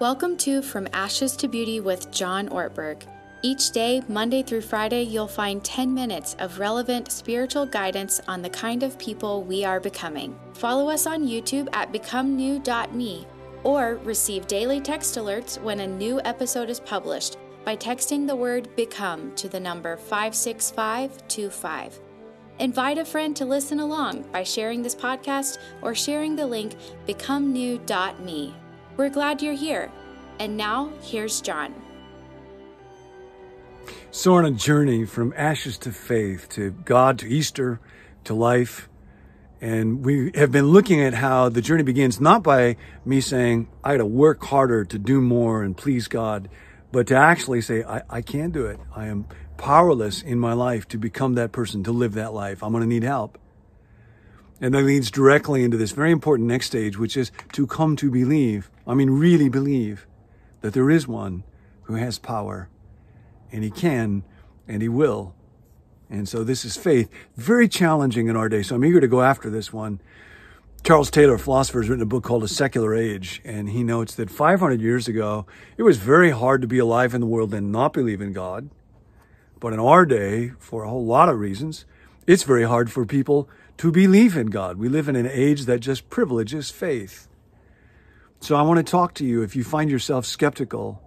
Welcome to From Ashes to Beauty with John Ortberg. Each day, Monday through Friday, you'll find 10 minutes of relevant spiritual guidance on the kind of people we are becoming. Follow us on YouTube at becomenew.me or receive daily text alerts when a new episode is published by texting the word become to the number 56525. Invite a friend to listen along by sharing this podcast or sharing the link becomenew.me. We're glad you're here. And now, here's John. So, on a journey from ashes to faith, to God, to Easter, to life. And we have been looking at how the journey begins not by me saying, I got to work harder to do more and please God, but to actually say, I, I can't do it. I am powerless in my life to become that person, to live that life. I'm going to need help. And that leads directly into this very important next stage, which is to come to believe. I mean, really believe that there is one who has power and he can and he will. And so this is faith. Very challenging in our day. So I'm eager to go after this one. Charles Taylor, a philosopher, has written a book called A Secular Age, and he notes that 500 years ago, it was very hard to be alive in the world and not believe in God. But in our day, for a whole lot of reasons, it's very hard for people to believe in God. We live in an age that just privileges faith. So I want to talk to you if you find yourself skeptical.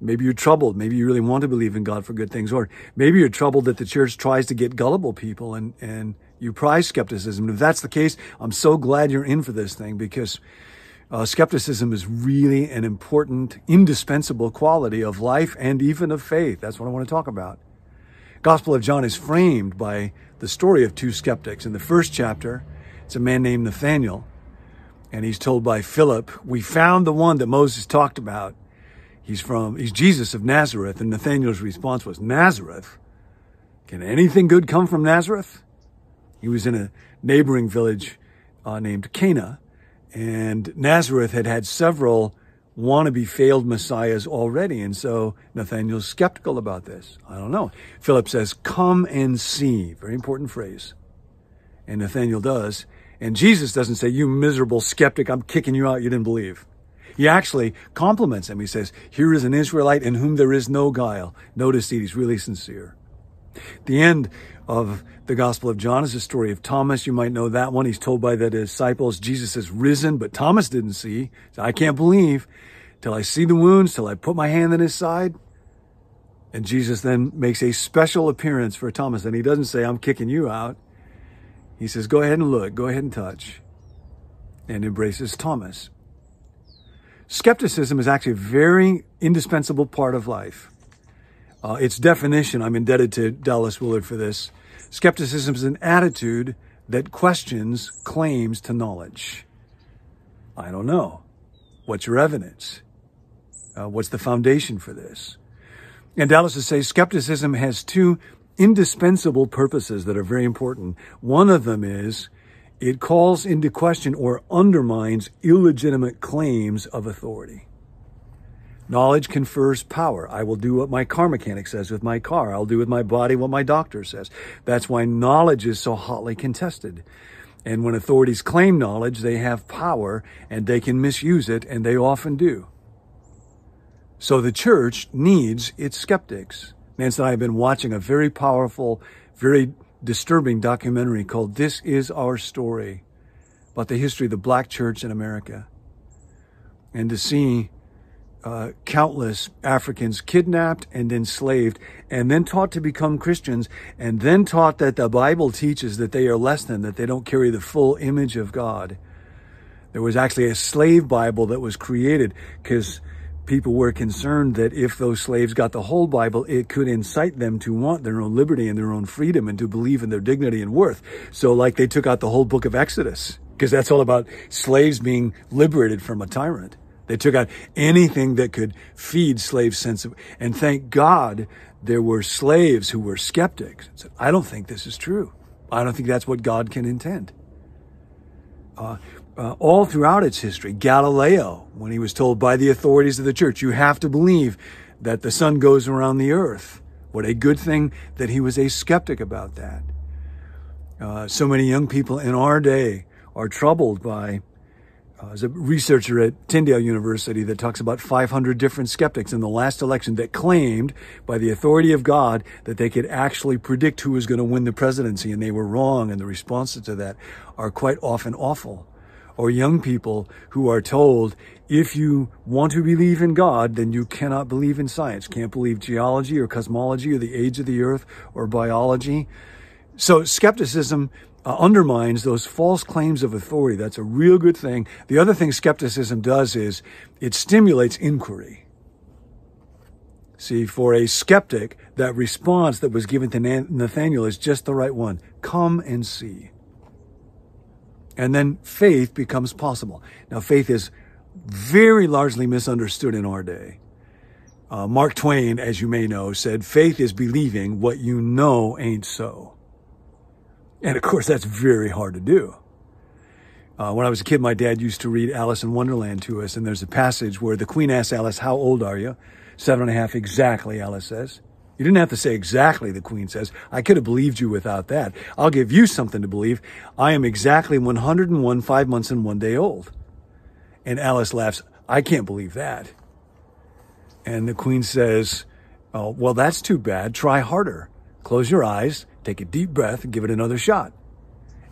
Maybe you're troubled. Maybe you really want to believe in God for good things. Or maybe you're troubled that the church tries to get gullible people and, and you prize skepticism. If that's the case, I'm so glad you're in for this thing because uh, skepticism is really an important, indispensable quality of life and even of faith. That's what I want to talk about. Gospel of John is framed by the story of two skeptics. In the first chapter, it's a man named Nathaniel, and he's told by Philip, "We found the one that Moses talked about. He's from he's Jesus of Nazareth." And Nathaniel's response was, "Nazareth? Can anything good come from Nazareth?" He was in a neighboring village uh, named Cana, and Nazareth had had several wannabe failed messiahs already. And so Nathaniel's skeptical about this. I don't know. Philip says, come and see. Very important phrase. And Nathaniel does. And Jesus doesn't say, you miserable skeptic, I'm kicking you out. You didn't believe. He actually compliments him. He says, here is an Israelite in whom there is no guile. Notice that he's really sincere. The end of the Gospel of John is the story of Thomas. You might know that one. He's told by the disciples, Jesus has risen, but Thomas didn't see. So I can't believe till I see the wounds, till I put my hand in his side. And Jesus then makes a special appearance for Thomas. And he doesn't say, I'm kicking you out. He says, go ahead and look, go ahead and touch. And embraces Thomas. Skepticism is actually a very indispensable part of life. Uh, its definition, I'm indebted to Dallas Willard for this. Skepticism is an attitude that questions claims to knowledge. I don't know. What's your evidence? Uh, what's the foundation for this? And Dallas would say skepticism has two indispensable purposes that are very important. One of them is it calls into question or undermines illegitimate claims of authority. Knowledge confers power. I will do what my car mechanic says with my car. I'll do with my body what my doctor says. That's why knowledge is so hotly contested. And when authorities claim knowledge, they have power and they can misuse it, and they often do. So the church needs its skeptics. Nancy and I have been watching a very powerful, very disturbing documentary called This Is Our Story about the history of the black church in America. And to see uh, countless Africans kidnapped and enslaved and then taught to become Christians and then taught that the Bible teaches that they are less than, that they don't carry the full image of God. There was actually a slave Bible that was created because people were concerned that if those slaves got the whole Bible, it could incite them to want their own liberty and their own freedom and to believe in their dignity and worth. So like they took out the whole book of Exodus because that's all about slaves being liberated from a tyrant. They took out anything that could feed slaves' sense of, and thank God there were slaves who were skeptics. Said, I don't think this is true. I don't think that's what God can intend. Uh, uh, all throughout its history, Galileo, when he was told by the authorities of the church, you have to believe that the sun goes around the earth. What a good thing that he was a skeptic about that. Uh, so many young people in our day are troubled by uh, there's a researcher at Tyndale University that talks about 500 different skeptics in the last election that claimed by the authority of God that they could actually predict who was going to win the presidency and they were wrong and the responses to that are quite often awful. Or young people who are told, if you want to believe in God, then you cannot believe in science. Can't believe geology or cosmology or the age of the earth or biology. So skepticism uh, undermines those false claims of authority. That's a real good thing. The other thing skepticism does is it stimulates inquiry. See, for a skeptic, that response that was given to Nathaniel is just the right one. Come and see. And then faith becomes possible. Now, faith is very largely misunderstood in our day. Uh, Mark Twain, as you may know, said, faith is believing what you know ain't so. And of course, that's very hard to do. Uh, when I was a kid, my dad used to read Alice in Wonderland to us, and there's a passage where the queen asks Alice, How old are you? Seven and a half exactly, Alice says. You didn't have to say exactly, the queen says. I could have believed you without that. I'll give you something to believe. I am exactly 101, five months and one day old. And Alice laughs, I can't believe that. And the queen says, Oh, well, that's too bad. Try harder. Close your eyes Take a deep breath and give it another shot.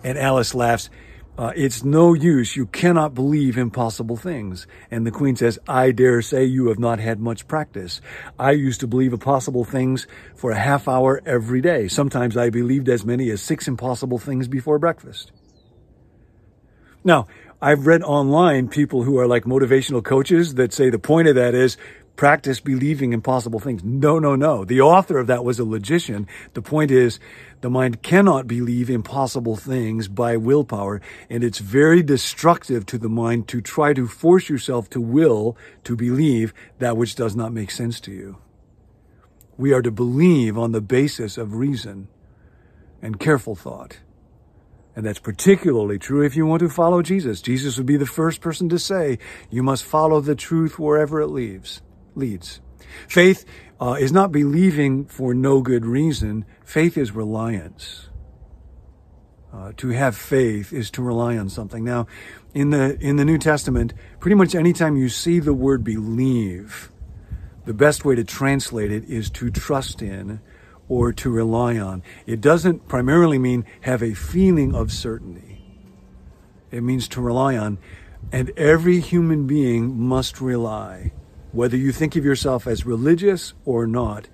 And Alice laughs, uh, It's no use. You cannot believe impossible things. And the queen says, I dare say you have not had much practice. I used to believe impossible things for a half hour every day. Sometimes I believed as many as six impossible things before breakfast. Now, I've read online people who are like motivational coaches that say the point of that is practice believing impossible things. No, no, no. The author of that was a logician. The point is the mind cannot believe impossible things by willpower, and it's very destructive to the mind to try to force yourself to will to believe that which does not make sense to you. We are to believe on the basis of reason and careful thought. And that's particularly true if you want to follow Jesus. Jesus would be the first person to say, you must follow the truth wherever it leads leads. Faith uh, is not believing for no good reason. Faith is reliance. Uh, to have faith is to rely on something. Now, in the in the New Testament, pretty much anytime you see the word believe, the best way to translate it is to trust in or to rely on. It doesn't primarily mean have a feeling of certainty. It means to rely on, and every human being must rely whether you think of yourself as religious or not,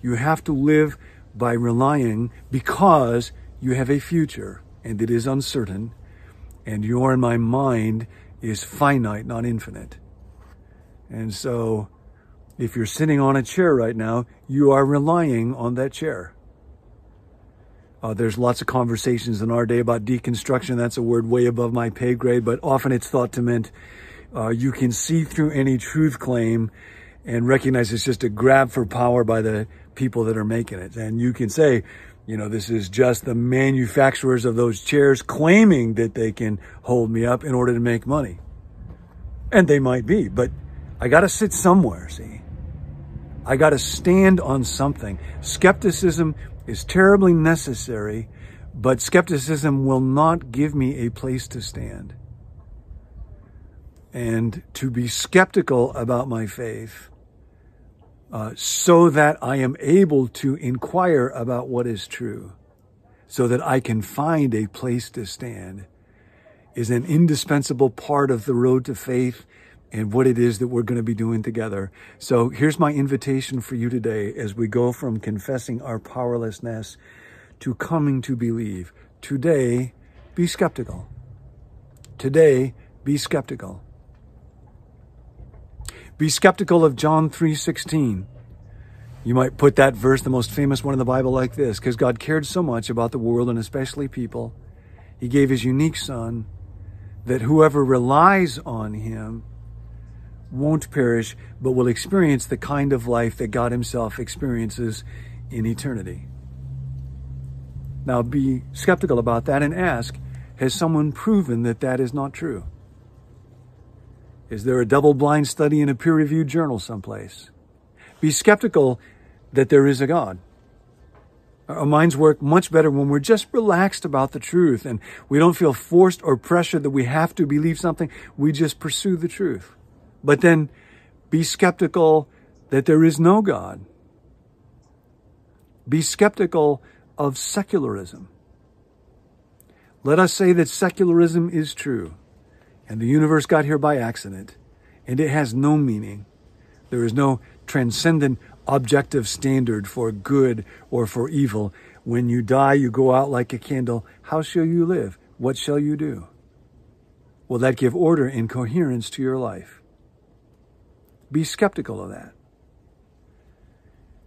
you have to live by relying because you have a future and it is uncertain, and your and my mind is finite, not infinite. And so, if you're sitting on a chair right now, you are relying on that chair. Uh, there's lots of conversations in our day about deconstruction. That's a word way above my pay grade, but often it's thought to mean uh, you can see through any truth claim and recognize it's just a grab for power by the people that are making it. And you can say, you know, this is just the manufacturers of those chairs claiming that they can hold me up in order to make money. And they might be, but I got to sit somewhere, see? I got to stand on something. Skepticism is terribly necessary, but skepticism will not give me a place to stand and to be skeptical about my faith uh, so that I am able to inquire about what is true, so that I can find a place to stand, is an indispensable part of the road to faith and what it is that we're going to be doing together. So here's my invitation for you today as we go from confessing our powerlessness to coming to believe. Today, be skeptical. Today, be skeptical. Be skeptical of John 3:16. You might put that verse, the most famous one in the Bible, like this because God cared so much about the world and especially people, He gave His unique Son that whoever relies on Him won't perish, but will experience the kind of life that God Himself experiences in eternity. Now be skeptical about that and ask Has someone proven that that is not true? Is there a double blind study in a peer reviewed journal someplace? Be skeptical that there is a God. Our minds work much better when we're just relaxed about the truth and we don't feel forced or pressured that we have to believe something. We just pursue the truth. But then be skeptical that there is no God. Be skeptical of secularism. Let us say that secularism is true and the universe got here by accident and it has no meaning. There is no transcendent objective standard for good or for evil. When you die, you go out like a candle. How shall you live? What shall you do? Will that give order and coherence to your life? Be skeptical of that.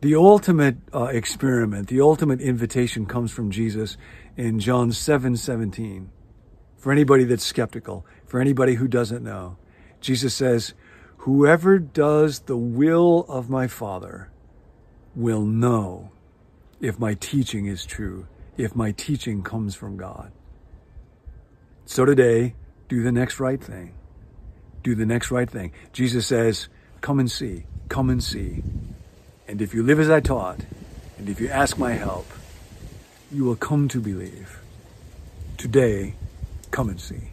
The ultimate uh, experiment, the ultimate invitation comes from Jesus in John 7 17. For anybody that's skeptical, for anybody who doesn't know, Jesus says, Whoever does the will of my Father will know if my teaching is true, if my teaching comes from God. So today, do the next right thing. Do the next right thing. Jesus says, Come and see, come and see. And if you live as I taught, and if you ask my help, you will come to believe. Today, come and see.